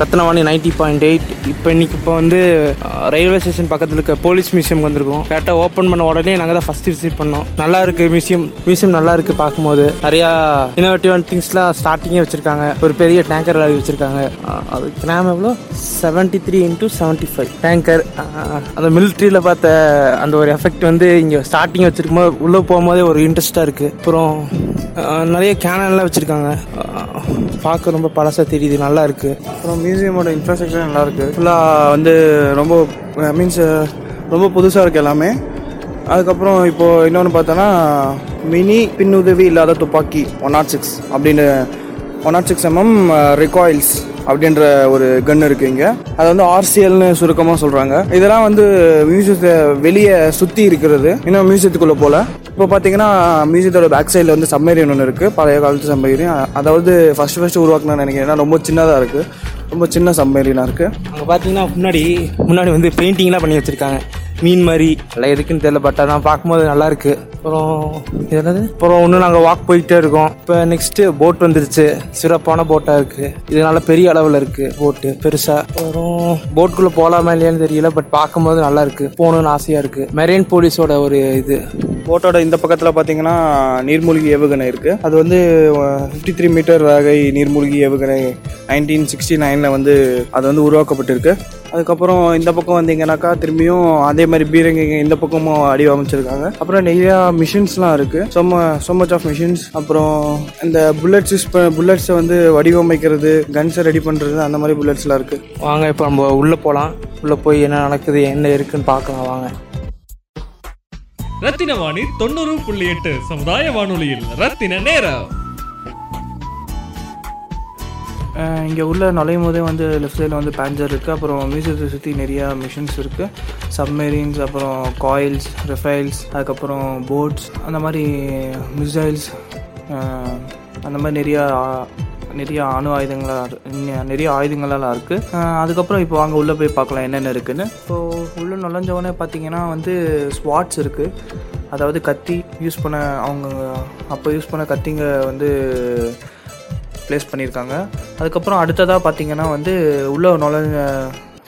Rathnavani ninety point eight இப்போ இன்னைக்கு இப்போ வந்து ரயில்வே ஸ்டேஷன் பக்கத்தில் இருக்க போலீஸ் மியூசியம் வந்திருக்கோம். கரெக்டாக ஓப்பன் பண்ண உடனே நாங்கள் தான் ஃபஸ்ட் விசிட் பண்ணோம். நல்லா இருக்கு மியூசியம் மியூசியம் நல்லா இருக்கு பார்க்கும்போது. நிறையா இன்னோவேட்டிவான திங்ஸ்லாம் ஸ்டார்டிங்கே வச்சிருக்காங்க. ஒரு பெரிய டேங்கர் லாரி வச்சிருக்காங்க. அது கிராம் எவ்வளோ? Seventy three into seventy five tanker அந்த மிலிட்ரியில் பார்த்த அந்த ஒரு எஃபெக்ட் வந்து இங்கே ஸ்டார்டிங் வச்சிருக்கும் போது உள்ளே போகும்போதே ஒரு இன்ட்ரெஸ்டாக இருக்குது அப்புறம் நிறைய கேனல்லாம் வச்சுருக்காங்க. பார்க்க ரொம்ப பழசாக தெரியுது நல்லா இருக்கு. அப்புறம் மியூசியமோட இன்ஃப்ராஸ்ட்ரக்சர் நல்லா இருக்கு. ஃபுல்லாக வந்து ரொம்ப மீன்ஸ் ரொம்ப புதுசாக இருக்கு எல்லாமே. அதுக்கப்புறம் இப்போ இன்னொன்று பார்த்தோன்னா மினி பின்னுதவி இல்லாத துப்பாக்கி ஒன் நாட் சிக்ஸ் அப்படின்னு ஒன் நாட் சிக்ஸ் எம்எம் ரிகாயில்ஸ் அப்படின்ற ஒரு கன் இருக்கு இங்க. அது வந்து ஆர்சிஎல்னு சுருக்கமாக சொல்றாங்க. இதெல்லாம் வந்து மியூசியத்தை வெளியே சுற்றி இருக்கிறது. இன்னும் மியூசியத்துக்குள்ள போல. இப்போ பார்த்தீங்கன்னா மியூசியத்தோட பேக் சைடில் வந்து சம்மேரியன் ஒன்று இருக்குது பழைய காலத்து சப்மேரியன் அதாவது ஃபர்ஸ்ட் ஃபஸ்ட்டு உருவாக்குனா நினைக்கிறேன். ரொம்ப சின்னதாக இருக்குது ரொம்ப சின்ன சம்மேரியனாக இருக்குது அங்கே பார்த்தீங்கன்னா முன்னாடி முன்னாடி வந்து பெயிண்டிங்லாம் பண்ணி வச்சுருக்காங்க. மீன் மாதிரி எல்லாம் எதுக்குன்னு தெரியல பட் அதான் பார்க்கும்போது நல்லா இருக்கு அப்புறம் இது என்னது? அப்புறம் இன்னும் நாங்கள் வாக் போயிட்டே இருக்கோம். இப்போ நெக்ஸ்ட் போட் வந்துருச்சு. சிறப்பான போட்டாக இருக்கு. இது நல்லா பெரிய அளவில் இருக்கு போட்டு பெருசா. அப்புறம் போட்டுக்குள்ளே போகலாமா இல்லையான்னு தெரியல பட் பார்க்கும்போது நல்லா இருக்கு போகணும்னு ஆசையா இருக்கு. மெரைன் போலீஸோட ஒரு இது. போட்டோட இந்த பக்கத்தில் பார்த்தீங்கன்னா நீர்மூழ்கி ஏவுகணை இருக்குது அது வந்து ஃபிஃப்டி த்ரீ மீட்டர் வகை நீர்மூழ்கி ஏவுகணை நைன்டீன் சிக்ஸ்டி நைனில் வந்து அது வந்து உருவாக்கப்பட்டிருக்கு. அதுக்கப்புறம் இந்த பக்கம் வந்தீங்கன்னாக்கா திரும்பியும் அதே மாதிரி பீரங்கிங்க இந்த பக்கமும் அடிவமைச்சிருக்காங்க அப்புறம் நிறையா மிஷின்ஸ்லாம் இருக்கு. So mu- so much of machines அப்புறம் இந்த புல்லட்ஸ் யூஸ் புல்லட்ஸை வந்து வடிவமைக்கிறது கன்ஸை ரெடி பண்ணுறது அந்த மாதிரி புல்லட்ஸ்லாம் இருக்கு. வாங்க இப்போ நம்ம உள்ளே போகலாம் உள்ளே போய் என்ன நடக்குது என்ன இருக்குன்னு பார்க்கலாம் வாங்க. ரத்தின வாணி தொண்ணூறு புள்ளி எட்டு சமுதாய வானொலியில் ரத்தின நேரம். இங்கே உள்ள நுழையும் போதே வந்து லெஃப்ட் சைடில் வந்து பேஞ்சர் இருக்குது அப்புறம் மியூசியத்தை சுற்றி நிறையா மிஷின்ஸ் இருக்குது சப்மெரின்ஸ் அப்புறம் காயில்ஸ் ரெஃபைல்ஸ் அதுக்கப்புறம் போட்ஸ் அந்த மாதிரி மிசைல்ஸ் அந்த மாதிரி நிறையா நிறைய அணு ஆயுதங்களாக நிறைய ஆயுதங்களெல்லாம் இருக்குது அதுக்கப்புறம் இப்போ வாங்க உள்ளே போய் பார்க்கலாம் என்னென்ன இருக்குன்னு. இப்போது உள்ளே நுழைஞ்சவொடனே பார்த்தீங்கன்னா வந்து ஸ்வாட்ஸ் இருக்குது அதாவது கத்தி யூஸ் பண்ண அவங்க அப்போ யூஸ் பண்ண கத்திங்க வந்து ப்ளேஸ் பண்ணியிருக்காங்க. அதுக்கப்புறம் அடுத்ததாக பார்த்தீங்கன்னா வந்து உள்ளே நுழைஞ்ச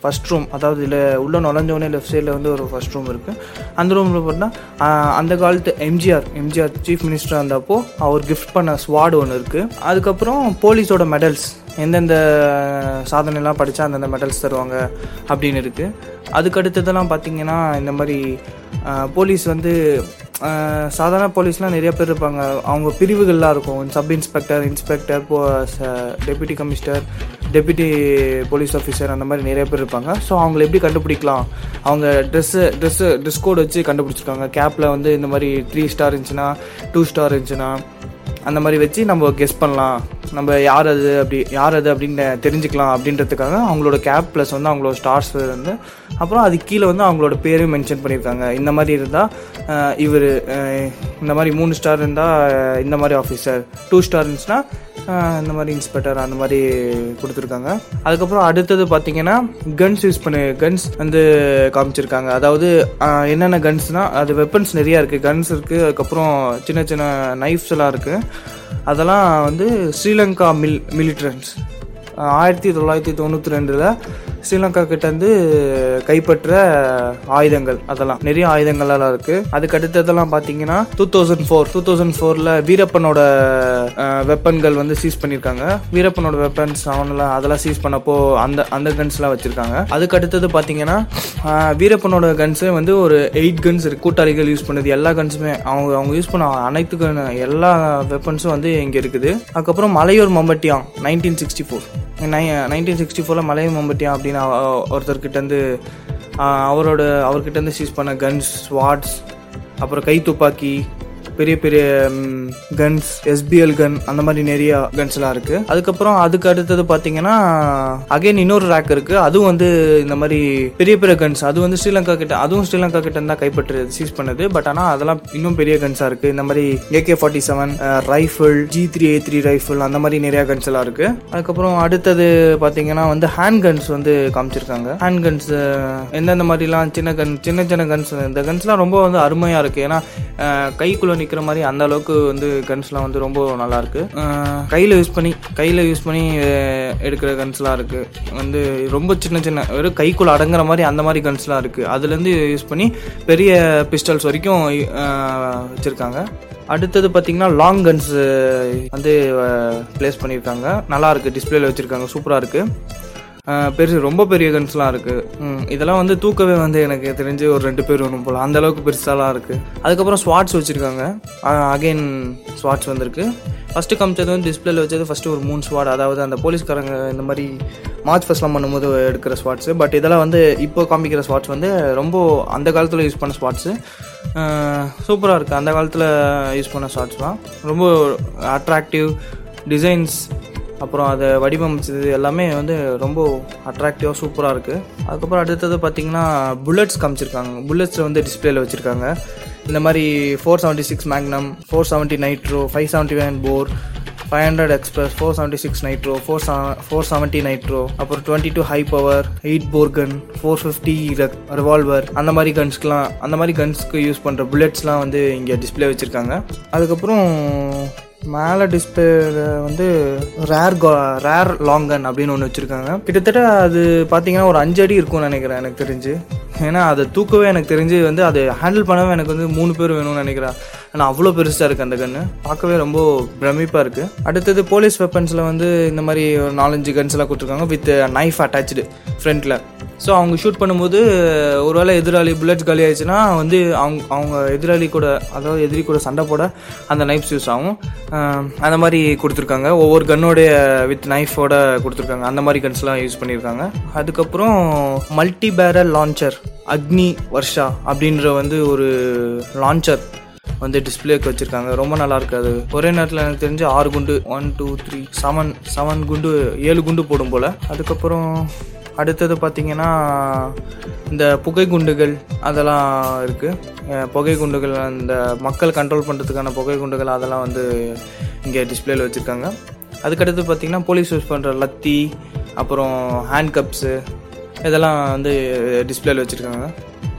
ஃபஸ்ட் ரூம் அதாவது இதில் உள்ளே நுழைஞ்சோடனே லெஃப்ட் சைடில் வந்து ஒரு ஃபஸ்ட் ரூம் இருக்குது அந்த ரூமில் பார்த்தீங்கன்னா அந்த காலத்து எம்ஜிஆர் எம்ஜிஆர் சீஃப் மினிஸ்டர் இருந்தப்போ அவர் கிஃப்ட் பண்ண ஸ்வாடு ஒன்று இருக்குது அதுக்கப்புறம் போலீஸோட மெடல்ஸ் எந்தெந்த சாதனைலாம் படித்தா அந்தந்த மெடல்ஸ் தருவாங்க அப்படின்னு இருக்குது அதுக்கு அடுத்ததெல்லாம் பார்த்தீங்கன்னா இந்த மாதிரி போலீஸ் வந்து சாதாரண போலீஸ்லாம் நிறைய பேர் இருப்பாங்க. அவங்க பிரிவுகள்லாம் இருக்கும். சப் இன்ஸ்பெக்டர் இன்ஸ்பெக்டர் போ deputy commissioner deputy police officer அந்த மாதிரி நிறைய பேர் இருப்பாங்க. ஸோ அவங்கள எப்படி கண்டுபிடிக்கலாம்? அவங்க ட்ரெஸ்ஸு ட்ரெஸ்ஸு ட்ரெஸ் கோட் வச்சு கண்டுபிடிச்சிருக்காங்க. கேப்பில் வந்து இந்த மாதிரி த்ரீ ஸ்டார் இருந்துச்சுன்னா டூ ஸ்டார் இருந்துச்சுன்னா அந்த மாதிரி வச்சு நம்ம கெஸ் பண்ணலாம். நம்ம யார் அது அப்படி யார் அது அப்படின்னு தெரிஞ்சுக்கலாம் அப்படின்றதுக்காக அவங்களோட கேப் ப்ளஸ் வந்து அவங்களோட ஸ்டார்ஸ் வந்து அப்புறம் அது கீழே வந்து அவங்களோட பேரையும் மென்ஷன் பண்ணியிருக்காங்க. இந்த மாதிரி இருந்தால் இவர் இந்த மாதிரி மூணு ஸ்டார் இருந்தால் இந்த மாதிரி ஆஃபீஸர் டூ ஸ்டார் இருந்துச்சுன்னா இந்த மாதிரி இன்ஸ்பெக்டர் அந்த மாதிரி கொடுத்துருக்காங்க. அதுக்கப்புறம் அடுத்தது பார்த்தீங்கன்னா கன்ஸ் யூஸ் பண்ணி கன்ஸ் வந்து காமிச்சிருக்காங்க. அதாவது என்னென்ன கன்ஸ்னால் அது வெப்பன்ஸ் நிறையா இருக்குது கன்ஸ் இருக்குது அதுக்கப்புறம் சின்ன சின்ன நைஃப்ஸ் எல்லாம் இருக்குது அதெல்லாம் வந்து ஸ்ரீலங்கா மில் மிலிட்ரன்ஸ் ஆயிரத்தி தொள்ளாயிரத்தி தொண்ணூற்றி ரெண்டில் ஸ்ரீலங்கா கிட்ட இருந்து கைப்பற்ற ஆயுதங்கள் அதெல்லாம். நிறைய ஆயுதங்கள்லாம் இருக்கு. அதுக்கு அடுத்ததெல்லாம் பார்த்தீங்கன்னா two thousand four two thousand ஃபோரில் வீரப்பனோட வெப்பன்கள் வந்து சீஸ் பண்ணியிருக்காங்க வீரப்பனோட வெப்பன்ஸ் அவனெல்லாம் அதெல்லாம் சீஸ் பண்ணப்போ அந்த அந்த கன்ஸ்லாம் வச்சிருக்காங்க. அதுக்கு அடுத்தது பார்த்தீங்கன்னா வீரப்பனோட கன்ஸே வந்து ஒரு எயிட் கன்ஸ் இருக்கு. கூட்டாளிகள் யூஸ் பண்ணது. எல்லா கன்ஸுமே அவங்க அவங்க யூஸ் பண்ண அனைத்து எல்லா வெப்பன்ஸும் வந்து இங்கே இருக்குது. அதுக்கப்புறம் Malaiyur Mambattiyan nineteen sixty four nineteen sixty ஃபோரில் மலைய மம்பட்டியா அப்படின்னு ஒருத்தர்கிட்டருந்து அவரோட அவர்கிட்டருந்து சீஸ் பண்ண கன்ஸ் ஸ்வாட்ஸ் அப்புறம் கை துப்பாக்கி பெரிய பெரிய கன்ஸ் எஸ்பிஎல் கன் அந்த மாதிரி நிறைய கன்ஸ்லாம் இருக்கு. அதுக்கப்புறம் அதுக்கு அடுத்தது பாத்தீங்கன்னா அகைன் இன்னொரு ரேக் இருக்கு. அதுவும் வந்து இந்த மாதிரி பெரிய பெரிய கன்ஸ் அது வந்து ஸ்ரீலங்கா கிட்ட அதுவும் ஸ்ரீலங்கா கிட்ட இருந்தா கைப்பற்று சீஸ் பண்ணது. பட் ஆனால் அதெல்லாம் இன்னும் பெரிய கன்ஸா இருக்கு. இந்த மாதிரி AK forty seven rifle G three A three rifle அந்த மாதிரி நிறைய கன்ஸ் எல்லாம் இருக்கு. அதுக்கப்புறம் அடுத்தது பாத்தீங்கன்னா வந்து ஹேண்ட் கன்ஸ் வந்து காமிச்சிருக்காங்க. ஹேண்ட் கன்ஸ் எந்தெந்த மாதிரிலாம் சின்ன கன் சின்ன சின்ன கன்ஸ் இந்த கன்ஸ்லாம் ரொம்ப வந்து அருமையாக இருக்குது ஏன்னா கைக்குள்ள நிற்கிற மாதிரி அந்த அளவுக்கு வந்து கன்ஸ்லாம் வந்து ரொம்ப நல்லா இருக்கு கையில் யூஸ் பண்ணி கையில் யூஸ் பண்ணி எடுக்கிற கன்ஸ்லாம் இருக்கு. வந்து ரொம்ப சின்ன சின்ன வெறும் கைக்குள்ள அடங்குற மாதிரி அந்த மாதிரி கன்ஸ்லாம் இருக்கு. அதுலேருந்து யூஸ் பண்ணி பெரிய பிஸ்டல்ஸ் வரைக்கும் வச்சுருக்காங்க வச்சிருக்காங்க. அடுத்தது பார்த்தீங்கன்னா லாங் கன்ஸு வந்து ப்ளேஸ் பண்ணியிருக்காங்க. நல்லா இருக்கு டிஸ்பிளேல வச்சுருக்காங்க. சூப்பராக இருக்குது பெருசு ரொம்ப பெரிய கன்ஸ்லாம் இருக்கு. இதெல்லாம் வந்து தூக்கவே வந்து எனக்கு தெரிஞ்சு ஒரு ரெண்டு பேர் வேணும் போல. அந்த அளவுக்கு பெருசாலாம் இருக்கு. அதுக்கப்புறம் ஸ்வாட்ஸ் வச்சிருக்காங்க. அகைன் ஸ்வாட்ஸ் வந்திருக்கு. ஃபஸ்ட்டு காமிச்சது வந்து டிஸ்பிளேல வச்சது ஃபஸ்ட்டு ஒரு மூணு ஸ்வாட் அதாவது அந்த போலீஸ்காரங்க இந்த மாதிரி மார்ச் ஃபஸ்ட்லாம் பண்ணும்போது எடுக்கிற ஸ்வாட்ஸு பட் இதெல்லாம் வந்து இப்போ காமிக்கிற ஸ்வாட்ஸ் வந்து ரொம்ப அந்த காலத்தில் யூஸ் பண்ண ஸ்வாட்ஸு சூப்பராக இருக்குது அந்த காலத்தில் யூஸ் பண்ண ஸ்வாட்ஸ்லாம் ரொம்ப அட்ராக்டிவ் டிசைன்ஸ் அப்புறம் அதை வடிவமைச்சது எல்லாமே வந்து ரொம்ப அட்ராக்டிவாக சூப்பராக இருக்குது அதுக்கப்புறம் அடுத்தது பார்த்தீங்கன்னா புல்லட்ஸ் காமிச்சிருக்காங்க. புல்லட்ஸில் வந்து டிஸ்பிளேல வச்சுருக்காங்க. இந்த மாதிரி four seventy six magnum four seventy nitro five seventy one four five hundred express four seventy six nitro four four seventy nitro அப்புறம் twenty two high power eight bore gun four fifty revolver அந்த மாதிரி கன்ஸ்க்குலாம் அந்த மாதிரி கன்ஸ்க்கு use பண்ணுற புல்லட்ஸ்லாம் வந்து இங்கே display வச்சுருக்காங்க. அதுக்கப்புறம் மேலே டிஸ்பிளே வந்து ரேர் ரேர் லாங்கன் அப்படின்னு ஒன்று வச்சுருக்காங்க. கிட்டத்தட்ட அது பார்த்தீங்கன்னா ஒரு அஞ்சு அடி இருக்கும்னு நினைக்கிறேன் எனக்கு தெரிஞ்சு. ஏன்னா அதை தூக்கவே எனக்கு தெரிஞ்சு வந்து அதை ஹேண்டில் பண்ணவே எனக்கு வந்து மூணு பேர் வேணும்னு நினைக்கிறேன். ஆனால் அவ்வளோ பெருசாக இருக்குது அந்த கன்று பார்க்கவே ரொம்ப பிரமிப்பாக இருக்குது அடுத்தது போலீஸ் வெப்பன்ஸில் வந்து இந்த மாதிரி ஒரு நாலஞ்சு கன்ஸ்லாம் கொடுத்துருக்காங்க வித் நைஃப் அட்டாச்சு ஃப்ரண்ட்டில் ஸோ அவங்க ஷூட் பண்ணும்போது ஒருவேளை எதிராளி புல்லட்ஸ் காலி ஆயிடுச்சுன்னா வந்து அவங்க அவங்க எதிராளி கூட அதாவது எதிரி கூட சண்டை போட அந்த நைஃப்ஸ் யூஸ் ஆகும். அந்த மாதிரி கொடுத்துருக்காங்க. ஒவ்வொரு கன்னோடைய வித் நைஃபோட கொடுத்துருக்காங்க. அந்த மாதிரி கன்ஸ்லாம் யூஸ் பண்ணியிருக்காங்க. அதுக்கப்புறம் மல்டி பேரல் லான்ச்சர் அக்னி வர்ஷா அப்படின்ற வந்து ஒரு லான்ச்சர் வந்து டிஸ்பிளேக்கு வச்சுருக்காங்க. ரொம்ப நல்லா அது ஒரே நேரத்தில் எனக்கு தெரிஞ்சு ஆறு குண்டு one two three seven seven குண்டு ஏழு குண்டு போடும் போல். அதுக்கப்புறம் அடுத்தது பார்த்தீங்கன்னா இந்த புகை குண்டுகள் அதெல்லாம் இருக்குது புகை குண்டுகள் அந்த மக்கள் கண்ட்ரோல் பண்ணுறதுக்கான புகை குண்டுகள் அதெல்லாம் வந்து இங்கே டிஸ்பிளேயில் வச்சுருக்காங்க. அதுக்கடுத்து பார்த்தீங்கன்னா போலீஸ் யூஸ் பண்ணுற லத்தி அப்புறம் ஹேண்ட் கப்ஸு இதெல்லாம் வந்து டிஸ்பிளேயில் வச்சுருக்காங்க.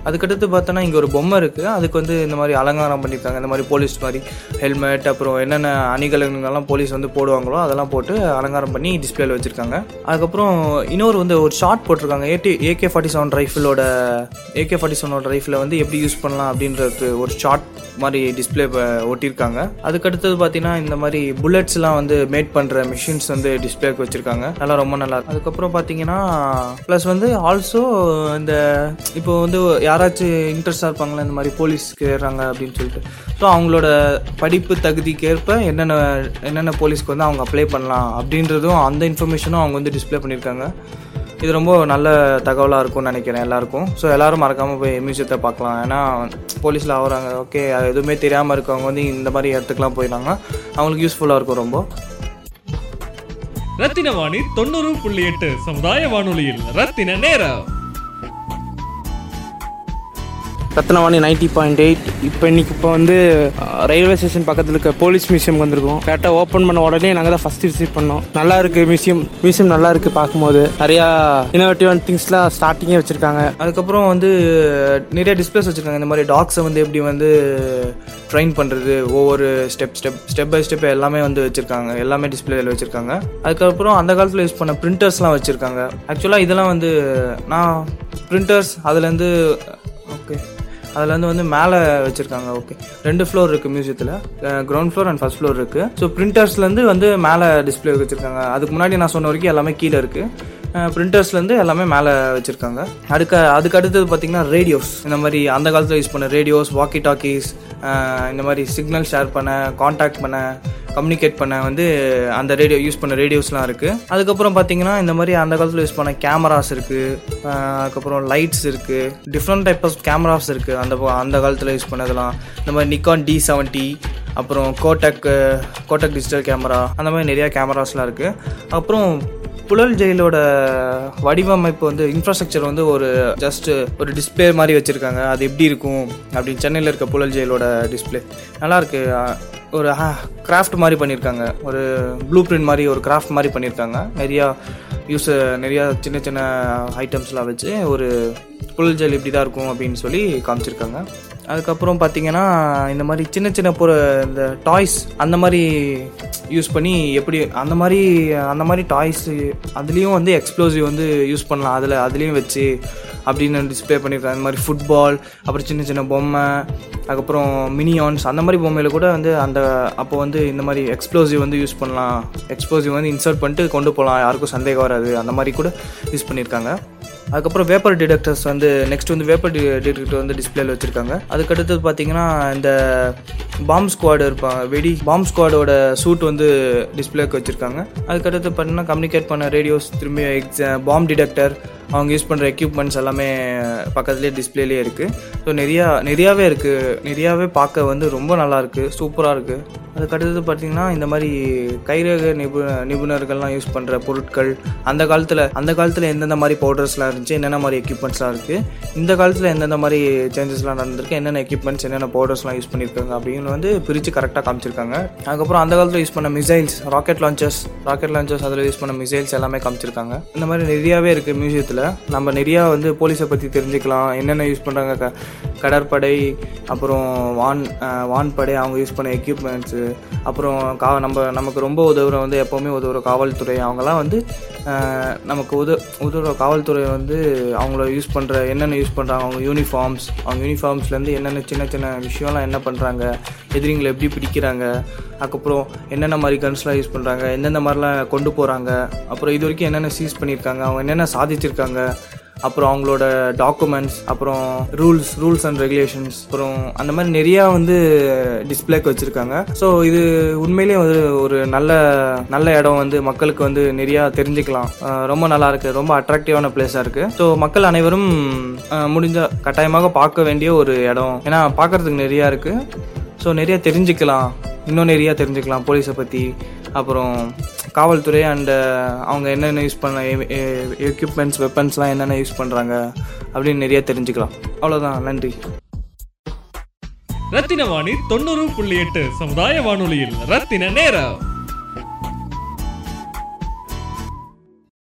அதுக்கடுத்து பார்த்தோன்னா இங்கே ஒரு பொம்மை இருக்குது அதுக்கு வந்து இந்த மாதிரி அலங்காரம் பண்ணியிருக்காங்க இந்த மாதிரி போலீஸ் மாதிரி ஹெல்மெட் அப்புறம் என்னென்ன அணிகலன்கள்லாம் போலீஸ் வந்து போடுவாங்களோ அதெல்லாம் போட்டு அலங்காரம் பண்ணி டிஸ்பிளேல வச்சுருக்காங்க. அதுக்கப்புறம் இன்னொரு வந்து ஒரு ஷார்ட் போட்டிருக்காங்க. ஏடி ஏகே ஃபார்ட்டி செவன் ரைஃபிளோட ஏகே ஃபார்ட்டி செவனோட ரைஃபிளை வந்து எப்படி யூஸ் பண்ணலாம் அப்படின்றது ஒரு ஷார்ட் மாதிரி டிஸ்பிளே ஒட்டியிருக்காங்க. அதுக்கடுத்தது பார்த்தீங்கன்னா இந்த மாதிரி புல்லட்ஸ்லாம் வந்து மேட் பண்ணுற மிஷின்ஸ் வந்து டிஸ்பிளேக்கு வச்சுருக்காங்க. அதெல்லாம் ரொம்ப நல்லா அதுக்கப்புறம் பார்த்தீங்கன்னா ப்ளஸ் வந்து ஆல்சோ இந்த இப்போ வந்து யாராச்சும் இன்ட்ரெஸ்டாக இருப்பாங்களா? இந்த மாதிரி போலீஸ்க்கு ஏறாங்க அப்படின்னு சொல்லிட்டு. ஸோ அவங்களோட படிப்பு தகுதிக்கேற்ப என்னென்ன என்னென்ன போலீஸ்க்கு வந்து அவங்க அப்ளை பண்ணலாம் அப்படின்றதும் அந்த இன்ஃபர்மேஷனும் அவங்க வந்து டிஸ்ப்ளே பண்ணியிருக்காங்க. இது ரொம்ப நல்ல தகவலாக இருக்கும்னு நினைக்கிறேன் எல்லாருக்கும். ஸோ எல்லாரும் மறக்காமல் போய் மியூசியத்தை பார்க்கலாம். ஏன்னா போலீஸில் ஆகுறாங்க ஓகே அது எதுவுமே தெரியாமல் இருக்கவங்க வந்து இந்த மாதிரி இடத்துக்குலாம் போயிடறாங்க. அவங்களுக்கு யூஸ்ஃபுல்லாக இருக்கும் ரொம்ப. ரத்தின வாணி தொண்ணூறு புள்ளி எட்டு சமுதாய வானொலியில் ரத்தின நேரம். ரத்னவாணி நைன்டி பாயிண்ட் எயிட் இப்போ இன்னைக்கு இப்போ வந்து ரயில்வே ஸ்டேஷன் பக்கத்தில் இருக்க போலீஸ் மியூசியம் வந்திருக்கோம். கரெக்டாக ஓப்பன் பண்ண உடனே நாங்கள் தான் ஃபஸ்ட் விசிட் பண்ணோம். நல்லா இருக்கு மியூசியம் மியூசியம் நல்லா இருக்கு பார்க்கும்போது. நிறையா இன்னோவேட்டிவான திங்ஸ்லாம் ஸ்டார்டிங்கே வச்சிருக்காங்க. அதுக்கப்புறம் வந்து நிறைய டிஸ்பிளேஸ் வச்சுருக்காங்க. இந்த மாதிரி டாக்ஸை வந்து எப்படி வந்து ட்ரெயின் பண்ணுறது ஒவ்வொரு step step step by step எல்லாமே வந்து வச்சுருக்காங்க. எல்லாமே டிஸ்பிளேல வச்சுருக்காங்க. அதுக்கப்புறம் அந்த காலத்தில் யூஸ் பண்ண பிரிண்டர்ஸ்லாம் வச்சுருக்காங்க. ஆக்சுவலாக இதெல்லாம் வந்து நான் பிரிண்டர்ஸ் அதுலேருந்து ஓகே அதில் வந்து வந்து மேலே வச்சுருக்காங்க ஓகே ரெண்டு ஃப்ளோர் இருக்குது மியூசியத்தில் ground floor and first floor இருக்குது ஸோ பிரிண்டர்ஸ்லேருந்து வந்து மேலே டிஸ்பிளே வச்சுருக்காங்க. அதுக்கு முன்னாடி நான் சொன்ன வரைக்கும் எல்லாமே கீழே இருக்குது பிரிண்டர்ஸ்லேருந்து எல்லாமே மேலே வச்சுருக்காங்க. அதுக்கு அதுக்கு அடுத்தது பார்த்திங்கன்னா ரேடியோஸ் இந்த மாதிரி அந்த காலத்தில் யூஸ் பண்ண ரேடியோஸ் வாக்கி டாக்கீஸ் இந்த மாதிரி சிக்னல் ஷேர் பண்ண காண்டாக்ட் பண்ண கம்யூனிகேட் பண்ண வந்து அந்த ரேடியோ யூஸ் பண்ண ரேடியோஸ்லாம் இருக்குது அதுக்கப்புறம் பார்த்தீங்கன்னா இந்த மாதிரி அந்த காலத்தில் யூஸ் பண்ண கேமராஸ் இருக்குது அதுக்கப்புறம் லைட்ஸ் இருக்குது டிஃப்ரெண்ட் டைப் ஆஃப் கேமராஸ் இருக்குது அந்த அந்த காலத்தில் யூஸ் பண்ணதெல்லாம். இந்த மாதிரி நிக்கான் டி செவன்ட்டி அப்புறம் கோட்டக் கோட்டக் டிஜிட்டல் கேமரா அந்த மாதிரி நிறையா கேமராஸ்லாம் இருக்குது அப்புறம் புழல் ஜெயிலோட வடிவமைப்பு வந்து இன்ஃப்ராஸ்ட்ரக்சர் வந்து ஒரு ஜஸ்ட் ஒரு டிஸ்பிளே மாதிரி வச்சுருக்காங்க. அது எப்படி இருக்கும் அப்படின்னு சென்னையில் இருக்க புழல் ஜெயிலோட டிஸ்பிளே நல்லாயிருக்கு ஒரு கிராஃப்ட் மாதிரி பண்ணியிருக்காங்க ஒரு ப்ளூ பிரிண்ட் மாதிரி ஒரு கிராஃப்ட் மாதிரி பண்ணியிருக்காங்க நிறையா யூஸ் நிறையா சின்ன சின்ன ஐட்டம்ஸ்லாம் வச்சு ஒரு புழல் ஜெயில் இப்படி தான் இருக்கும் அப்படின்னு சொல்லி காமிச்சிருக்காங்க. அதுக்கப்புறம் பார்த்தீங்கன்னா இந்த மாதிரி சின்ன சின்ன பொரு இந்த டாய்ஸ் அந்த மாதிரி யூஸ் பண்ணி எப்படி அந்த மாதிரி அந்த மாதிரி டாய்ஸு அதுலேயும் வந்து எக்ஸ்ப்ளோசிவ் வந்து யூஸ் பண்ணலாம். அதில் அதுலேயும் வச்சு அப்படின்னு டிஸ்பிளே பண்ணியிருக்காங்க. அந்த மாதிரி ஃபுட்பால் அப்புறம் சின்ன சின்ன பொம்மை அதுக்கப்புறம் மினியான்ஸ் அந்த மாதிரி பொம்மையில் கூட வந்து அந்த அப்போ வந்து இந்த மாதிரி எக்ஸ்ப்ளோசிவ் வந்து யூஸ் பண்ணலாம். எக்ஸ்ப்ளோசிவ் வந்து இன்சர்ட் பண்ணிட்டு கொண்டு போகலாம். யாருக்கும் சந்தேகம் வராது. அந்த மாதிரி கூட யூஸ் பண்ணியிருக்காங்க. அதுக்கப்புறம் வேப்பர் டிடெக்டர்ஸ் வந்து நெக்ஸ்ட் வந்து வேப்பர் டிடெக்டர் வந்து டிஸ்பிளேல வச்சுருக்காங்க. அதுக்கடுத்தது பார்த்தீங்கன்னா இந்த பாம் ஸ்குவாடு இருப்பாங்க வெடி பாம்ப் ஸ்குவாடோட சூட் வந்து டிஸ்பிளேக்கு வச்சுருக்காங்க. அதுக்கடுத்து பார்த்தீங்கன்னா கம்யூனிகேட் பண்ண ரேடியோஸ் திரும்பி எக்ஸா பாம் டிடெக்டர் அவங்க யூஸ் பண்ணுற எக்யூப்மெண்ட்ஸ் எல்லாமே பக்கத்துலேயே டிஸ்பிளேலேயே இருக்குது ஸோ நிறையா நிறையாவே இருக்குது நிறையாவே பார்க்க வந்து ரொம்ப நல்லா இருக்குது சூப்பராக இருக்குது அதுக்கடுத்தது பார்த்தீங்கன்னா இந்த மாதிரி கைரேக நிபு நிபுணர்கள்லாம் யூஸ் பண்ணுற பொருட்கள் அந்த காலத்தில் அந்த காலத்தில் எந்தெந்த மாதிரி பவுடர்ஸ்லாம் இருந்துச்சு என்னென்ன மாதிரி எக்யூப்மெண்ட்ஸ்லாம் இருக்குது இந்த காலத்தில் எந்தெந்த மாதிரி சேஞ்சஸ்லாம் நடந்திருக்கு என்னென்ன எக்யூப்மெண்ட்ஸ் என்னென்ன பவுடர்ஸ்லாம் யூஸ் பண்ணியிருக்காங்க அப்படின்னு வந்து பிரித்து கரெக்டாக காமிச்சிருக்காங்க. அதுக்கப்புறம் அந்த காலத்தில் யூஸ் பண்ண missiles rocket launchers rocket launchers அதில் யூஸ் பண்ண மிசைல்ஸ் எல்லாமே காமிச்சிருக்காங்க. இந்த மாதிரி நிறையாவே இருக்குது மியூசியத்தில் நம்ம நிறையா வந்து போலீஸை பற்றி தெரிஞ்சுக்கலாம் என்னென்ன யூஸ் பண்ணுறாங்க க கடற்படை அப்புறம் வான் வான்படை அவங்க யூஸ் பண்ண எக்யூப்மெண்ட்ஸு அப்புறம் கா நம்ம நமக்கு ரொம்ப உதவுற வந்து எப்போவுமே உதவுற காவல்துறை. அவங்கெல்லாம் வந்து நமக்கு உத உதவுற காவல்துறை வந்து அவங்கள யூஸ் பண்ணுற என்னென்ன யூஸ் பண்ணுறாங்க அவங்க யூனிஃபார்ம்ஸ் அவங்க யூனிஃபார்ம்ஸ்லேருந்து என்னென்ன சின்ன சின்ன விஷயம்லாம் என்ன பண்ணுறாங்க எதிரிங்களை எப்படி பிடிக்கிறாங்க அதுக்கப்புறம் என்னென்ன மாதிரி கன்ஸ்லாம் யூஸ் பண்ணுறாங்க எந்தெந்த மாதிரிலாம் கொண்டு போகிறாங்க அப்புறம் இது வரைக்கும் என்னென்ன சீஸ் பண்ணியிருக்காங்க அவங்க என்னென்ன சாதிச்சிருக்காங்க அப்புறம் அவங்களோட டாக்குமெண்ட்ஸ் அப்புறம் ரூல்ஸ் ரூல்ஸ் அண்ட் ரெகுலேஷன்ஸ் அப்புறம் அந்த மாதிரி நிறையா வந்து டிஸ்பிளேக்கு வச்சுருக்காங்க. ஸோ இது உண்மையிலேயே வந்து ஒரு நல்ல நல்ல இடம் வந்து மக்களுக்கு வந்து நிறையா தெரிஞ்சுக்கலாம். ரொம்ப நல்லா இருக்குது ரொம்ப அட்ராக்டிவான பிளேஸாக இருக்குது ஸோ மக்கள் அனைவரும் முடிஞ்ச கட்டாயமாக பார்க்க வேண்டிய ஒரு இடம். ஏன்னா பார்க்கறதுக்கு நிறையா இருக்குது ஸோ நிறையா தெரிஞ்சுக்கலாம். இன்னும் நிறையா தெரிஞ்சுக்கலாம். போலீஸை பற்றி அப்புறம் காவல்துறை அண்டு uh, அவங்க என்னென்ன யூஸ் பண்ண எக்யூப்மெண்ட்ஸ் வெப்பன்ஸ்லாம் என்னென்ன யூஸ் பண்ணுறாங்க அப்படின்னு நிறைய தெரிஞ்சுக்கலாம். அவ்வளோதான் நன்றி. ரத்தின வாணி தொண்ணூறு புள்ளி எட்டு சமுதாய வானொலியில் ரத்தின நேரம்.